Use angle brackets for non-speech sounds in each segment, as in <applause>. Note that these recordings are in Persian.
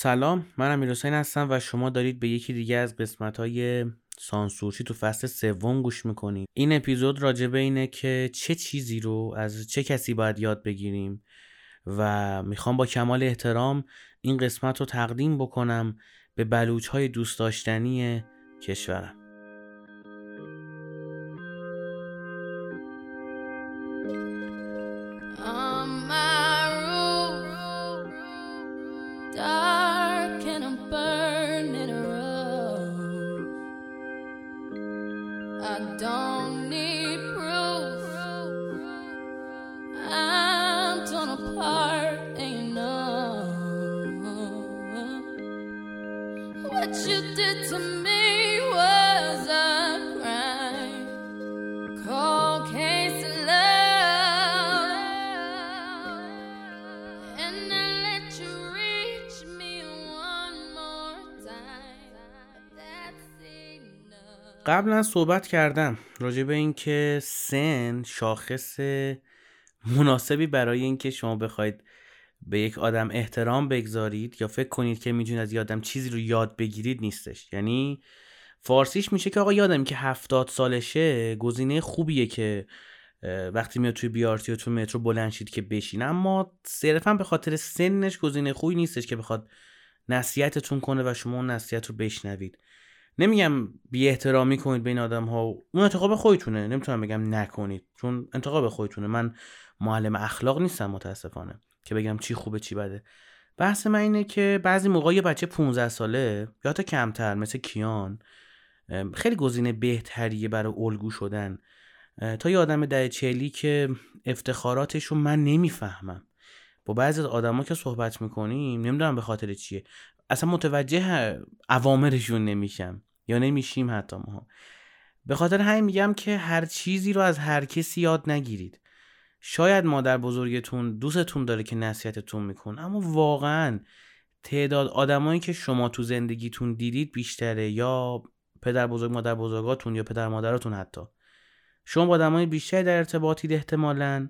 سلام من امیر حسین هستم و شما دارید به یکی دیگه از قسمت های سانسورچی تو فصل سوم گوش می‌کنید. این اپیزود راجبه اینه که چه چیزی رو از چه کسی باید یاد بگیریم و می‌خوام با کمال احترام این قسمت رو تقدیم بکنم به بلوچ های دوست داشتنی کشورم. قبلا صحبت کردم راجع به اینکه سن شاخص مناسبی برای اینکه شما بخواید به یک آدم احترام بگذارید یا فکر کنید که می‌تونید از یه آدم چیزی رو یاد بگیرید نیستش. یعنی فارسیش میشه که آقا یادم که هفتاد سالشه گزینه خوبیه که وقتی میاد توی بیارتی و توی مترو بلند شید که بشین اما صرفا به خاطر سنش گزینه خوبی نیستش که بخواد نصیحتتون کنه و شما اون نصیحت رو بشنوید. نمیگم بی احترامی کنید بین آدم ها اون انتخاب خودتونه. نمی‌تونم بگم نکنید. چون انتخاب خودتونه. من معلم اخلاق نیستم متاسفانه. که بگم چی خوبه چی بده. بحث من اینه که بعضی موقع یه بچه 15 ساله یا تا کمتر مثل کیان خیلی گزینه بهتریه برای الگو شدن. تا یه آدم ده چلی که افتخاراتش رو من نمی‌فهمم. با بعضی از آدما که صحبت می‌کنیم نمی‌دونم به خاطر چیه. اصلا متوجه عوامرشون نمیشم. یا نمیشیم حتی ما به خاطر همین میگم که هر چیزی رو از هر کسی یاد نگیرید. شاید مادر بزرگتون دوستتون داره که نصیحتتون میکن اما واقعا تعداد آدمایی که شما تو زندگیتون دیدید بیشتره یا پدر بزرگ مادر بزرگاتون یا پدر مادراتون حتی. شما با آدمای بیشتری در ارتباطید احتمالاً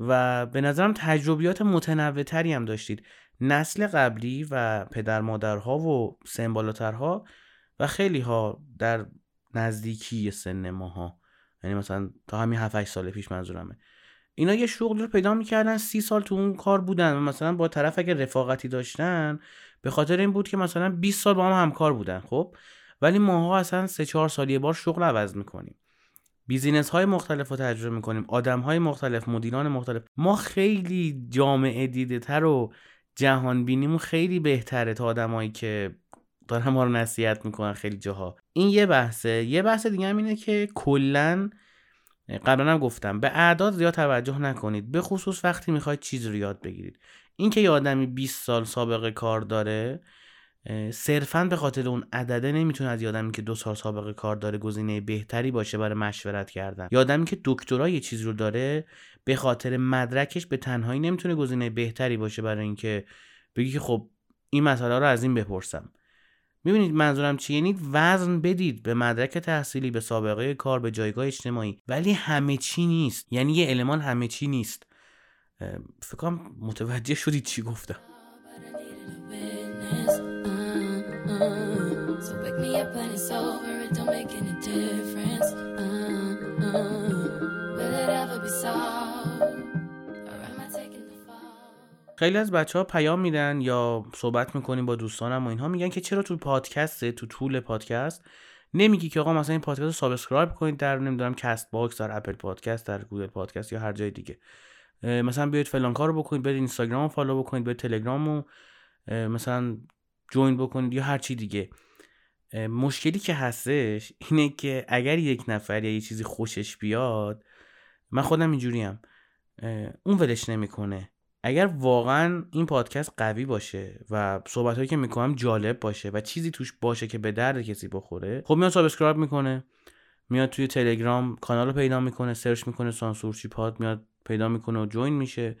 و به نظرم تجربیات متنوعتری هم داشتید. نسل قبلی و پدر مادرها و سن بالاترها و خیلی ها در نزدیکی سن ماها یعنی مثلا تا همین 7 8 سال پیش منظورمه. اینا یه شغل رو پیدا می‌کردن سی سال تو اون کار بودن و مثلا با طرف اگه رفاقتی داشتن به خاطر این بود که مثلا 20 سال با هم همکار بودن خب؟ ولی ماها اصلا سه چهار سال یه بار شغل عوض می‌کنیم. بیزینس های مختلف رو تجربه می‌کنیم آدم های مختلف مدیران مختلف. ما خیلی جامعه دیده تر و جهان بینیمون خیلی بهتره تا آدمایی که دارن ما رو نصیحت می‌کنن خیلی جاها. این یه بحثه. یه بحث دیگه هم اینه که کلا قبلا هم گفتم به اعداد زیاد توجه نکنید. به خصوص وقتی می‌خواید چیز رو یاد بگیرید. اینکه یه آدمی 20 سال سابقه کار داره صرفا به خاطر اون عدده نمی‌تونه از یه آدمی که دو سال سابقه کار داره گزینه بهتری باشه برای مشورت کردن. یا آدمی که دکترا یه چیز رو داره به خاطر مدرکش به تنهایی نمی‌تونه گزینه بهتری باشه برای اینکه بگی که خب این مسئله رو از این بپرسم. می‌بینید منظورم چیه؟ یعنی وزن بدید به مدرک تحصیلی به سابقه کار به جایگاه اجتماعی. ولی همه چی نیست. یعنی یه المان همه چی نیست. فکر متوجه شدید چی گفتم. خیلی از بچه ها پیام میدن یا صحبت می‌کنیم با دوستانم و اینها میگن که چرا تو پادکسته تو طول پادکست نمیگی که آقا مثلا این پادکست رو subscribe کنید در نمی‌دونم Castbox در Apple Podcast در Google Podcast یا هر جای دیگه. مثلا بیاید فلان کار رو بکنید برید اینستاگرام follow بکنید برید تلگرام رو مثلا join بکنید یا هر چی دیگه. مشکلی که هستش اینه که اگر یک نفر یا یه چیزی خوشش بیاد من خودم اینجوریم. اون ولش نمی‌کنه. اگر واقعا این پادکست قوی باشه و صحبت هایی که می‌کنم جالب باشه و چیزی توش باشه که به درد کسی بخوره خب میاد subscribe می‌کنه میاد توی تلگرام کانال رو پیدا می‌کنه search می‌کنه سانسورچی پاد میاد پیدا می‌کنه و join میشه.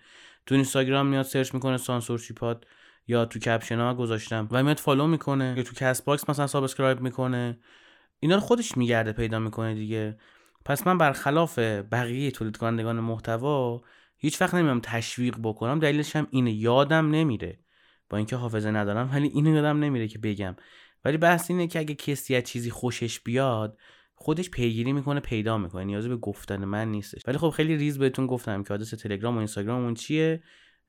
تو اینستاگرام میاد search می‌کنه سانسورچی پاد یا تو caption ها گذاشتم و میاد follow می‌کنه یا تو Castbox مثلا subscribe می‌کنه. اینا رو خودش میگرده پیدا می‌کنه دیگه. پس من برخلاف بقیه تولید کنندگان محتوا هیچ وقت نمیام تشویق بکنم دلیلش هم اینه. یادم نمیره. با اینکه حافظه ندارم ولی اینو یادم نمیره که بگم. ولی بحث اینه که اگه کسی از چیزی خوشش بیاد خودش پیگیری می‌کنه پیدا می‌کنه. نیازی به گفتن من نیستش. ولی خب خیلی ریز بهتون گفتم که آدرس تلگرام و اینستاگراممون چیه.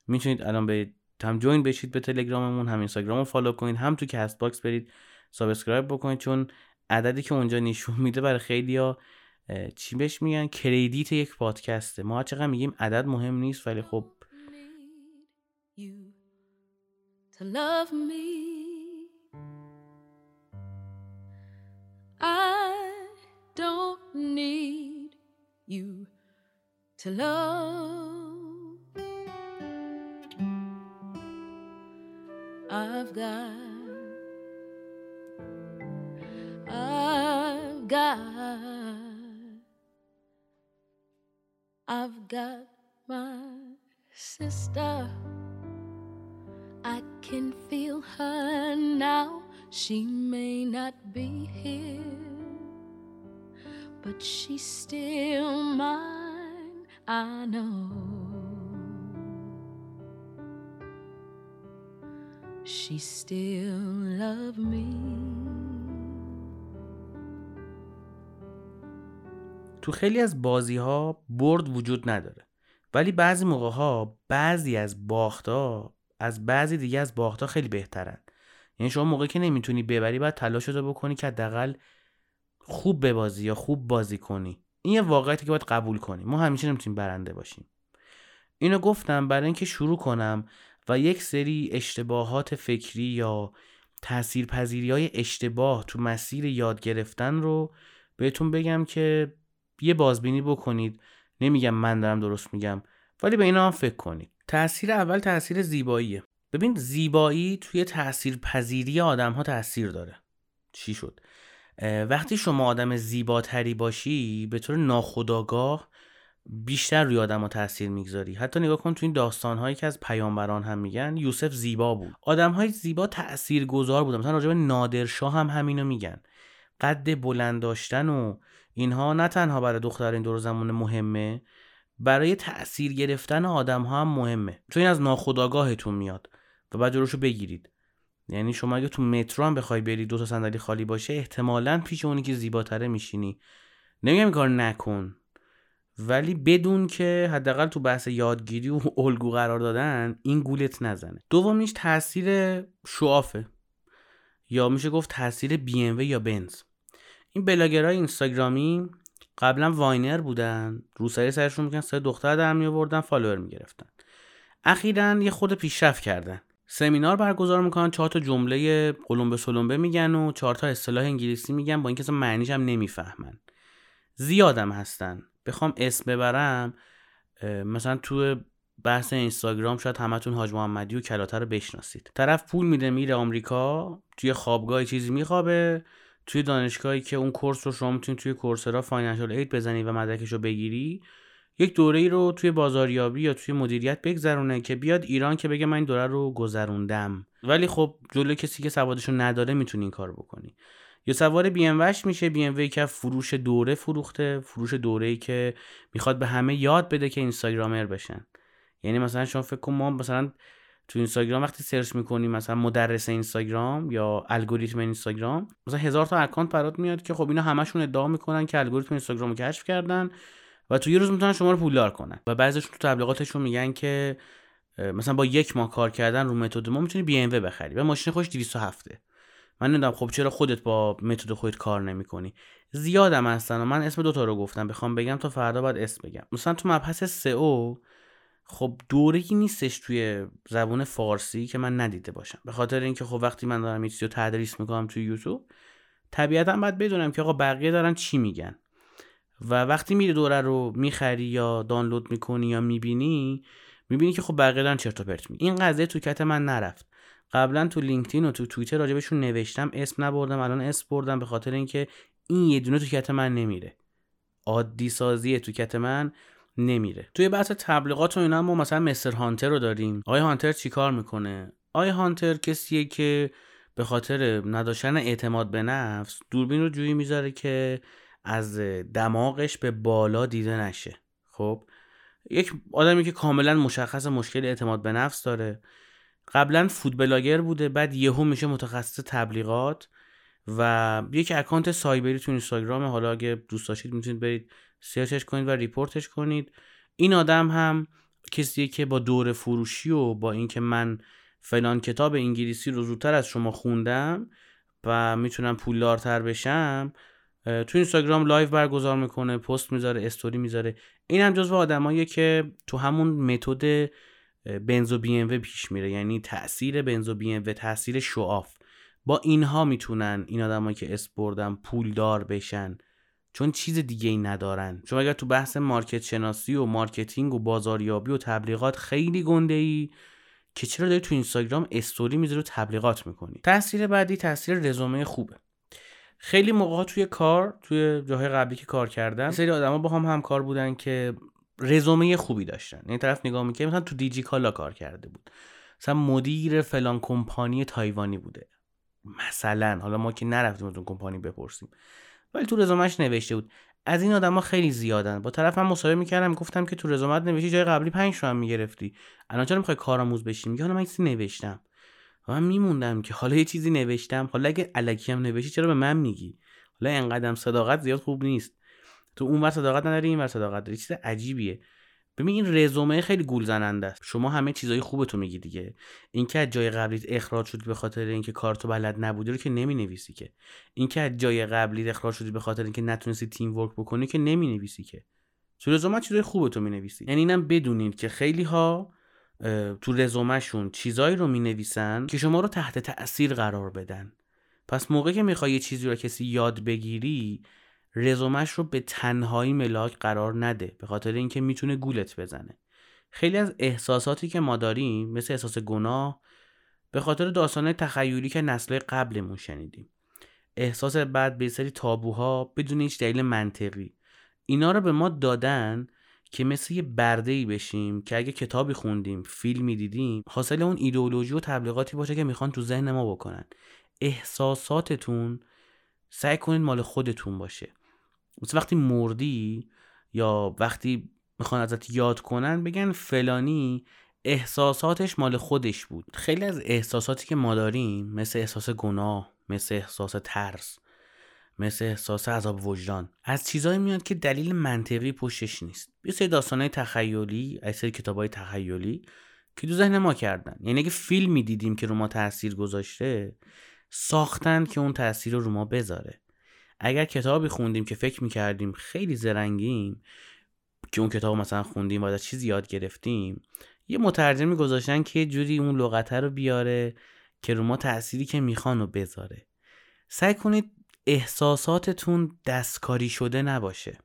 می‌تونید الان به هم join بشید به تلگراممون هم اینستاگرام رو follow کنید هم تو Castbox برید subscribe بکنید چون عددی که اونجا نشون میده برای خیلیا چی بهش میگن credit یک پادکسته ما چقدر میگیم عدد مهم نیست ولی خب to love me. I don't need you to love. I've got, I've got, I've got my sister. I can feel her now. She may not be here, but she's still mine. I know. She still love me. تو خیلی از بازی ها برد وجود نداره. ولی بعضی موقع ها بعضی از باخت ها از بعضی دیگه از باخت ها خیلی بهترن. یعنی شما موقعی که نمی‌تونی ببری باید تلاش رو بکنی که حداقل خوب ببازی یا خوب بازی کنی. این یه واقعیتی که باید قبول کنی. ما همیشه نمی‌تونیم برنده باشیم. اینو گفتم برای اینکه شروع کنم و یک سری اشتباهات فکری یا تاثیرپذیری های اشتباه تو مسیر یاد گرفتن رو بهتون بگم که یه بازبینی بکنید. نمیگم من دارم درست میگم ولی به اینا هم فکر کنید. تاثیر اول تاثیر زیباییه. ببین زیبایی توی تاثیر پذیری آدم ها تاثیر داره. چی شد؟ وقتی شما آدم زیباتری باشی به طور ناخودآگاه بیشتر روی آدم ها تاثیر می‌گذاری. حتی نگاه کن تو این داستان هایی که از پیامبران هم میگن یوسف زیبا بود. آدم های زیبا تأثیر گذار بودن. مثلا راجب نادرشاه هم همینو میگن. قد بلند داشتن و اینها نه تنها برای دختر این دور زمان مهمه برای تأثیر گرفتن آدم ها هم مهمه. چون این از ناخودآگاهتون میاد و بعد جلوشو بگیرید. یعنی شما اگه تو مترو هم بخوای بری دو تا صندلی خالی باشه احتمالا پیش اونی که زیباتره میشینی. نمیگم این کار نکن ولی بدون که حداقل تو بحث یادگیری و <laughs> الگو قرار دادن این گولت نزنه. دومیش تاثیر show off ه یا میشه گفت تاثیر بی ام یا بنز. این بلاگرای اینستاگرامی قبلا viner بودن روسری سرشون می‌کنن صدا دختر در می آوردن follower می‌گرفتن. اخیرا یه خود پیشرفت کردن. سمینار برگزار می‌کنن چهار تا جمله قلمبه سلمبه میگن و چهار تا اصطلاح انگلیسی میگن با اینکه اصلا معنیش هم نمی‌فهمن. زیادم هستن. بخوام اسم ببرم مثلا تو بحث اینستاگرام شاید همتون حاج محمدی و کلاته رو بشناسید. طرف پول میده میره آمریکا توی خوابگاه چیزی میخوابه. توی دانشگاهی که اون course رو شما می‌تونید توی Coursera financial aid بزنی و مدرکش رو بگیری یک دوره ای رو توی بازاریابی یا توی مدیریت بگذرونه که بیاد ایران که بگه من این دوره رو گذروندم. ولی خب جلو کسی که سوادش رو نداره می‌تونی این کار بکنی. یا سوار بی ام میشه بی ام که فروش دوره فروخته فروش دوره ای که می‌خواد به همه یاد بده که Instagrammer بشن. یعنی مثلا شما فکر کن ما مثلا تو اینستاگرام وقتی search می‌کنی مثلا مدرس اینستاگرام یا الگوریتم اینستاگرام مثلا هزار تا account برات میاد که خب اینا همشون ادعا می‌کنن که الگوریتم اینستاگرام رو کشف کردن و تو یه روز می‌تونن شما رو پولدار کنن. و بعضیشون تو تبلیغاتشون میگن که مثلا با یک ماه کار کردن رو متد ما می‌تونی بی ام بخری و ماشین خودش 207 من نمی‌دونم خب چرا خودت با متد خودت کار نمی‌کنی. زیادم هستن و من اسم دوتا رو گفتم بخوام بگم تا فردا باید اسم بگم. مثلا تو مبحث سئو خب دوره‌ای نیستش توی زبون فارسی که من ندیده باشم. به خاطر اینکه خب وقتی من دارم یه چیزی رو تدریس می‌کنم توی یوتیوب طبیعتا باید بدونم که آقا بقیه دارن چی میگن. و وقتی میری دوره رو می‌خری یا دانلود می‌کنی یا می‌بینی می‌بینی که خب بقیه دارن چرت و پرت میگن. این قضیه تو کت من نرفت. قبلا تو لینکدین و تو توییتر راجبشون نوشتم اسم نبردم الان اسم بردم به خاطر اینکه این یه دونه تو کت من نمیره. عادی سازی تو کت من. نمیره. توی بحث تبلیغات و اینا ما مثلا مستر هانتر رو داریم. آقای هانتر چیکار می‌کنه؟ آقای هانتر کسیه که به خاطر نداشتن اعتماد به نفس دوربین رو جویی می‌ذاره که از دماغش به بالا دیده نشه. خب؟ یک آدمی که کاملا مشخص مشکل اعتماد به نفس داره. قبلا food blogger بوده بعد یهو میشه متخصص تبلیغات و یک account سایبری تو اینستاگرام. حالا اگه دوست داشتید می‌تونید برید search ش کنید و report ش کنید. این آدم هم کسیه که با دوره فروشی و با اینکه من فلان کتاب انگلیسی رو زودتر از شما خوندم و می‌تونم پولدارتر بشم تو اینستاگرام live برگزار می‌کنه پست می‌ذاره استوری می‌ذاره. این هم جزو آدماییه که تو همون متد بنز و بی ام پیش میره. یعنی تاثیر بنز و بی ام تاثیر show off با اینها می‌تونن این آدمایی که desperate ن پولدار بشن. چون چیز دیگه ای ندارن. شما اگر تو بحث market شناسی و marketing و بازاریابی و تبلیغات خیلی گنده ای که چرا داری تو اینستاگرام استوری می‌ذاری و تبلیغات می‌کنی؟ تاثیر بعدی تاثیر رزومه خوبه. خیلی موقع توی کار توی جاهای قبلی که کار کردم سری آدما با هم همکار بودن که رزومه خوبی داشتن. این طرف نگاه می‌کنه مثلا تو دیجی کالا کار کرده بود. مثلا مدیر فلان کمپانی تایوانی بوده. مثلا. حالا ما که نرفتیم از اون کمپانی بپرسیم. ولی تو رزومش نوشته بود. از این آدما خیلی زیادن. با طرفم مصاحبه می‌کردم گفتم که تو رزومت نوشتی جای قبلی 5 هم می‌گرفتی. الان چرا می‌خوای کارآموز بشی میگه حالا من چیزی نوشتم. و من میموندم که حالا یه چیزی نوشتم. حالا اگه الکی هم نوشتی چرا به من میگی؟ حالا انقدرم صداقت زیاد خوب نیست. تو اون ور صداقت نداری این ور صداقت داری. چیز عجیبیه. ببین این رزومه خیلی گول زننده است. شما همه چیزای خوبتو میگی دیگه. اینکه از جای قبلیت اخراج شدی به خاطر اینکه کارتو بلد نبودی رو که نمی نویسی که. اینکه از جای قبلیت اخراج شدی به خاطر اینکه نتونستی تیم ورک بکنی که نمی نویسی که. تو رزومه چیزای می نویسی یعنی اینم بدونید که خیلی ها تو رزومهشون چیزایی رو می نویسن که شما رو تحت تاثیر قرار بدن. پس موقع که می‌خوای یه چیزی رو کسی یاد بگیری رزومش رو به تنهایی ملاک قرار نده به خاطر اینکه می‌تونه گولت بزنه. خیلی از احساساتی که ما داریم مثل احساس گناه به خاطر داستانهای تخیلی که نسل قبلمون شنیدیم. احساس بعد به سری تابوها بدون هیچ دلیل منطقی. اینا رو به ما دادن که مثل یه برده ای بشیم که اگه کتابی خوندیم فیلمی دیدیم حاصل اون ایدئولوژی و تبلیغاتی باشه که می‌خوان تو ذهن ما بکنن. احساساتتون سعی کنید مال خودتون باشه. مثل وقتی مردی یا وقتی می‌خوان ازت یاد کنن بگن فلانی احساساتش مال خودش بود. خیلی از احساساتی که ما داریم مثل احساس گناه مثل احساس ترس مثل احساس عذاب وجدان از چیزایی میاد که دلیل منطقی پشتش نیست. یه سری داستانهای تخیلی از سری کتابای تخیلی که تو ذهن ما کردن. یعنی اگه فیلمی دیدیم که رو ما تاثیر گذاشته ساختن که اون تاثیر رو رو ما بذاره. اگر کتابی خوندیم که فکر می‌کردیم خیلی زرنگیم که اون کتاب مثلا خوندیم و از چیزی یاد گرفتیم یه مترجمی گذاشتن که جوری اون لغته رو بیاره که رو ما تأثیری که می‌خوان رو بذاره. سعی کنید احساساتتون دستکاری شده نباشه.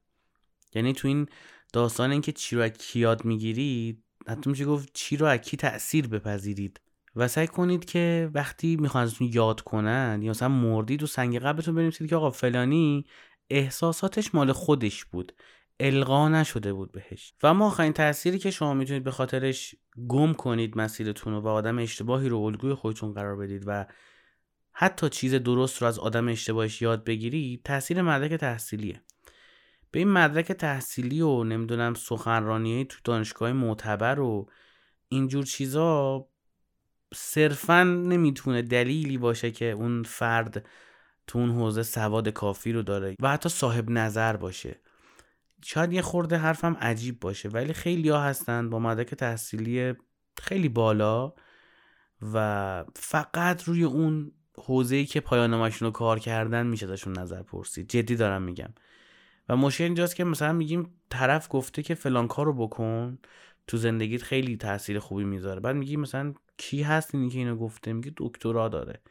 یعنی تو این داستان اینکه چی رو از کی یاد می‌گیرید حتی میشه گفت چی رو از کی تأثیر بپذیرید. و سعی کنید که وقتی می‌خوان ازتون یاد کنن یا مثلا مردید و سنگ قبلتون بنویسید که آقا فلانی احساساتش مال خودش بود. القا نشده بود بهش. و اما آخرین تأثیری که شما می‌تونید به خاطرش گم کنید مسیرتون و آدم اشتباهی رو الگوی خودتون قرار بدید و حتی چیز درست رو از آدم اشتباهش یاد بگیرید تاثیر مدرک تحصیلیه. به این مدرک تحصیلی و نمی‌دونم سخنرانی تو دانشگاه معتبر و اینجور چیزا صرفا نمی‌تونه دلیلی باشه که اون فرد تو اون حوزه سواد کافی رو داره و حتی صاحب نظر باشه. شاید یه خورده حرفم عجیب باشه ولی خیلی ها هستن با مدرک تحصیلی خیلی بالا و فقط روی اون حوزه‌ای که پایانامشون رو کار کردن میشه ازشون نظر پرسید. جدی دارم میگم. و مشکل اینجاست که مثلا میگیم طرف گفته که فلان کارو بکن تو زندگیت خیلی تاثیر خوبی می‌ذاره. بعد میگی مثلا کی هست اینی که اینو گفته؟ میگه دکترا داره.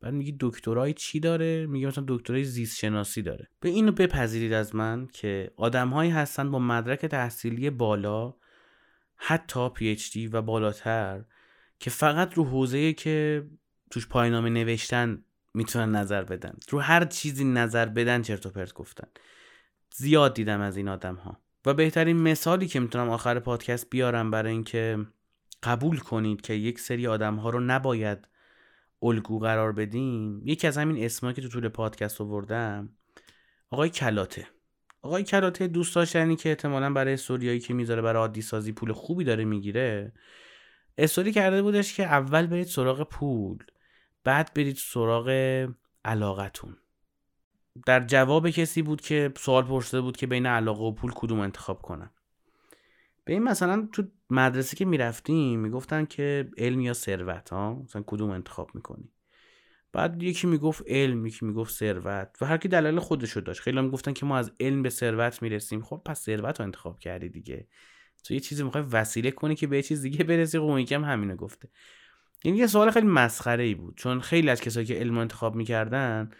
بعد میگی دکترای چی داره؟ میگه مثلا دکترای زیست شناسی داره. به اینو بپذیرید از من که آدمهایی هستن با مدرک تحصیلی بالا حتی پی اچ دی و بالاتر که فقط رو حوزه که توش پاینامه نوشتن می‌تونن نظر بدن. رو هر چیزی نظر بدن چرت و پرت گفتن. زیاد دیدم از این آدم ها و بهترین مثالی که می‌تونم آخر پادکست بیارم برای اینکه قبول کنید که یک سری آدم ها رو نباید الگو قرار بدیم. یکی از همین اسمایی که تو طول پادکست آوردم آقای کلاته. آقای کلاته دوست داشتنی که احتمالا برای استوریایی که می‌ذاره برای عادی سازی پول خوبی داره می‌گیره. استوری کرده بودش که اول برید سراغ پول بعد برید سراغ علاقتون. در جواب کسی بود که سوال پرسیده بود که بین علاقه و پول کدوم انتخاب کنم؟ به این مثلا تو مدرسه که می‌رفتیم می‌گفتن که علم یا ثروت ها؟ مثلا کدوم انتخاب می‌کنی؟ بعد یکی می‌گفت علم یکی می‌گفت ثروت و هر کی دلیل خودشو داشت. خیلی هم گفتن که ما از علم به ثروت می‌رسیم. خب پس ثروت رو انتخاب کردی دیگه. تو یه چیزی می‌خوای وسیله کنی که به چیز دیگه برسی. خب هم همینو گفته. این یه سوال خیلی مسخره ای بود. چون خیلی از کسایی که علم انتخاب می‌کردن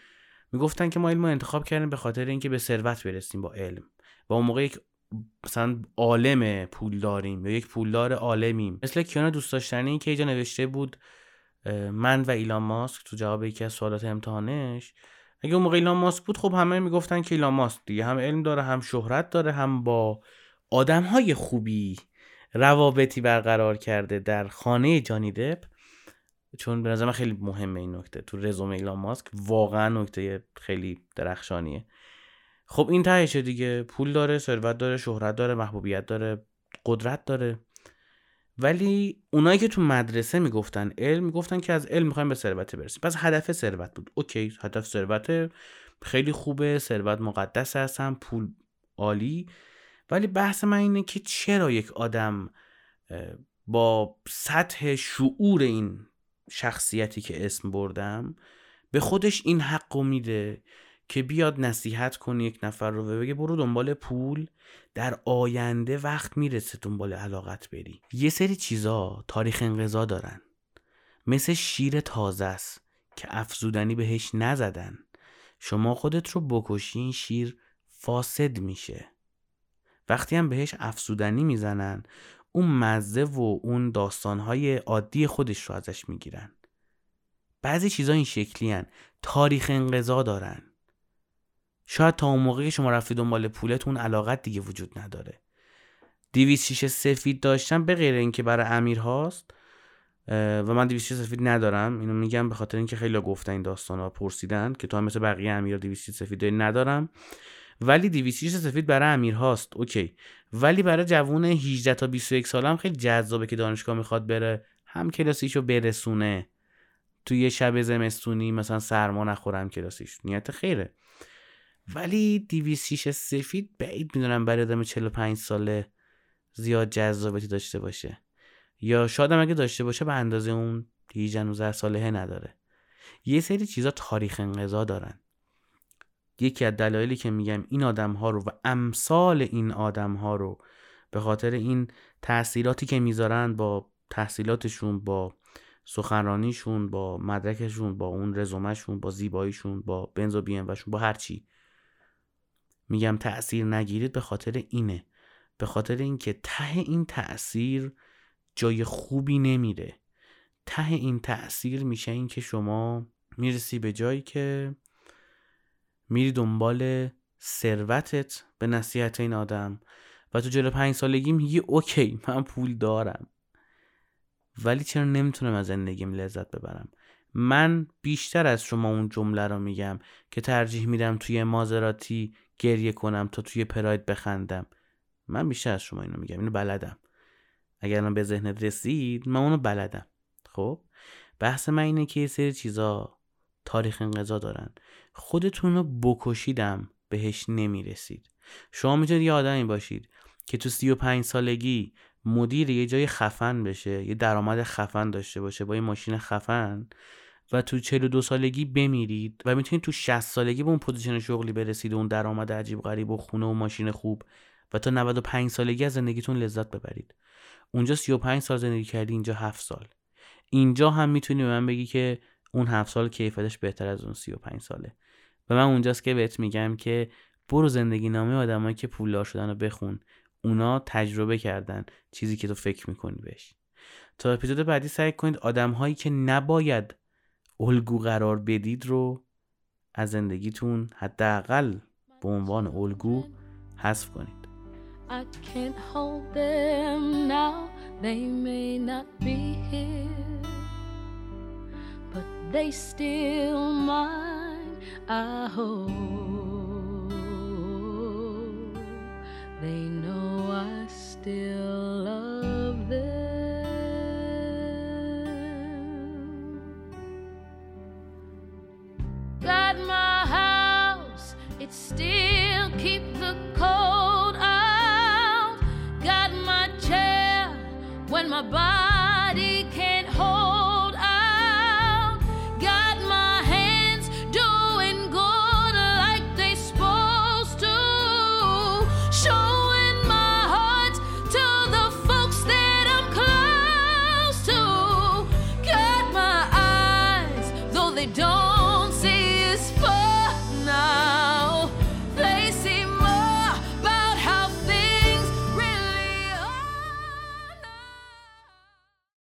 می‌گفتن که ما علم انتخاب کردیم به خاطر اینکه به ثروت برسیم با علم. و اون موقع یک مثلا عالم پول داریم یا یک پولدار عالمیم. مثل کیانا دوست داشتنی که اینجا نوشته بود من و ایلان ماسک تو جواب یکی از سوالات امتحانش. اگه اون موقع ایلان ماسک بود خب همه می‌گفتن که ایلان ماسک دیگه هم علم داره هم شهرت داره هم با آدم های خوبی روابطی برقرار کرده در خانه جانی دپ. چون به نظر خیلی مهمه این نکته. تو رزومه ایلان ماسک واقعا نکته خیلی درخشانیه. خب این تهشه دیگه. پول داره ثروت داره شهرت داره محبوبیت داره قدرت داره. ولی اونایی که تو مدرسه می‌گفتن علم می‌گفتن که از علم می‌خوایم به ثروت برسیم. پس هدف ثروت بود. اوکی هدف ثروت خیلی خوبه ثروت مقدس هستم پول عالی. ولی بحث من اینه که چرا یک آدم با سطح شعور این شخصیتی که اسم بردم به خودش این حق میده؟ که بیاد نصیحت کنه یک نفر رو و بگه برو دنبال پول در آینده وقت می‌رسه دنبال علاقت بری. یه سری چیزا تاریخ انقضا دارن. مثل شیر تازه است که افزودنی بهش نزدن. شما خودت رو بکشی این شیر فاسد میشه. وقتی هم بهش افزودنی می‌زنن اون مزه و اون داستانهای عادی خودش رو ازش می‌گیرن. بعضی چیزا این شکلی هن. تاریخ انقضا دارن. شاید تا اون موقعی که شما رفتی دنبال پولتون علاقت دیگه وجود نداره. دیویس شیشه سفید داشتم به غیر اینکه برای امیر هاست و من دیویس شیشه سفید ندارم. اینو میگم به خاطر اینکه خیلی گفتن این داستان ها پرسیدن که تو هم مثل بقیه امیر دیویس شیشه سفید ندارم. ولی دیویس شیشه سفید برای امیر هاست. اوکی. ولی برای جوون 18 تا 21 ساله هم خیلی جذابه که دانشگاه می‌خواد بره هم کلاسیشو برسونه. توی شب زمستونی مثلا سرما نخورم کلاسیش. نیت خیره. ولی دیویسیش سفید بعید می‌دونم برای آدم 45 ساله زیاد جذابیتی داشته باشه. یا شاید هم اگه داشته باشه به اندازه اون 18 19 ساله نداره. یه سری چیزا تاریخ انقضا دارن. یکی از دلایلی که میگم این آدم ها رو و امثال این آدم ها رو به خاطر این تاثیراتی که می‌ذارن با تحصیلاتشون با سخنرانیشون با مدرکشون با اون رزومهشون با زیباییشون با بنز و بی با هر چی. میگم تأثیر نگیرید به خاطر اینه. به خاطر اینکه ته این تأثیر جای خوبی نمیره. ته این تأثیر میشه اینکه شما می‌رسی به جایی که میری دنبال ثروتت به نصیحت این آدم و تو جلو پنج سالگی میگی اوکی من پول دارم. ولی چرا نمی‌تونم از زندگیم لذت ببرم؟ من بیشتر از شما اون جمله رو میگم که ترجیح میدم توی مازراتی گریه کنم تا توی پراید بخندم. من بیشتر از شما اینو میگم اینو بلدم. اگر من به ذهنت رسید من اونو بلدم. خب؟ بحث من اینه که یه سری چیزا تاریخ انقضا دارن. خودتون رو بکشیدم بهش نمی‌رسید. شما می‌تونید یه آدمی باشید که تو سی و پنج سالگی مدیر یه جای خفن بشه یه درآمد خفن داشته باشه با یه ماشین خفن و تو 42 سالگی بمیرید و می‌تونید تو 60 سالگی به اون position شغلی برسید و اون درآمد عجیب غریب و خونه و ماشین خوب و تا 95 سالگی از زندگیتون لذت ببرید. اونجا 35 سال زندگی کردی اینجا 7 سال. اینجا هم می‌تونی به من بگی که اون 7 سال کیفیتش بهتر از اون 35 ساله. و من اونجاست که بهت میگم که برو زندگی نامه آدمایی که پولدار شدن رو بخون. اونا تجربه کردن چیزی که تو فکر می‌کنی بهش. تا اپیزود بعدی سعی کنید آدمهایی که نباید الگو قرار بدید رو از زندگیتون حداقل به عنوان الگو حذف کنید they know I still. Still keep the cold out. Got my chair when my body.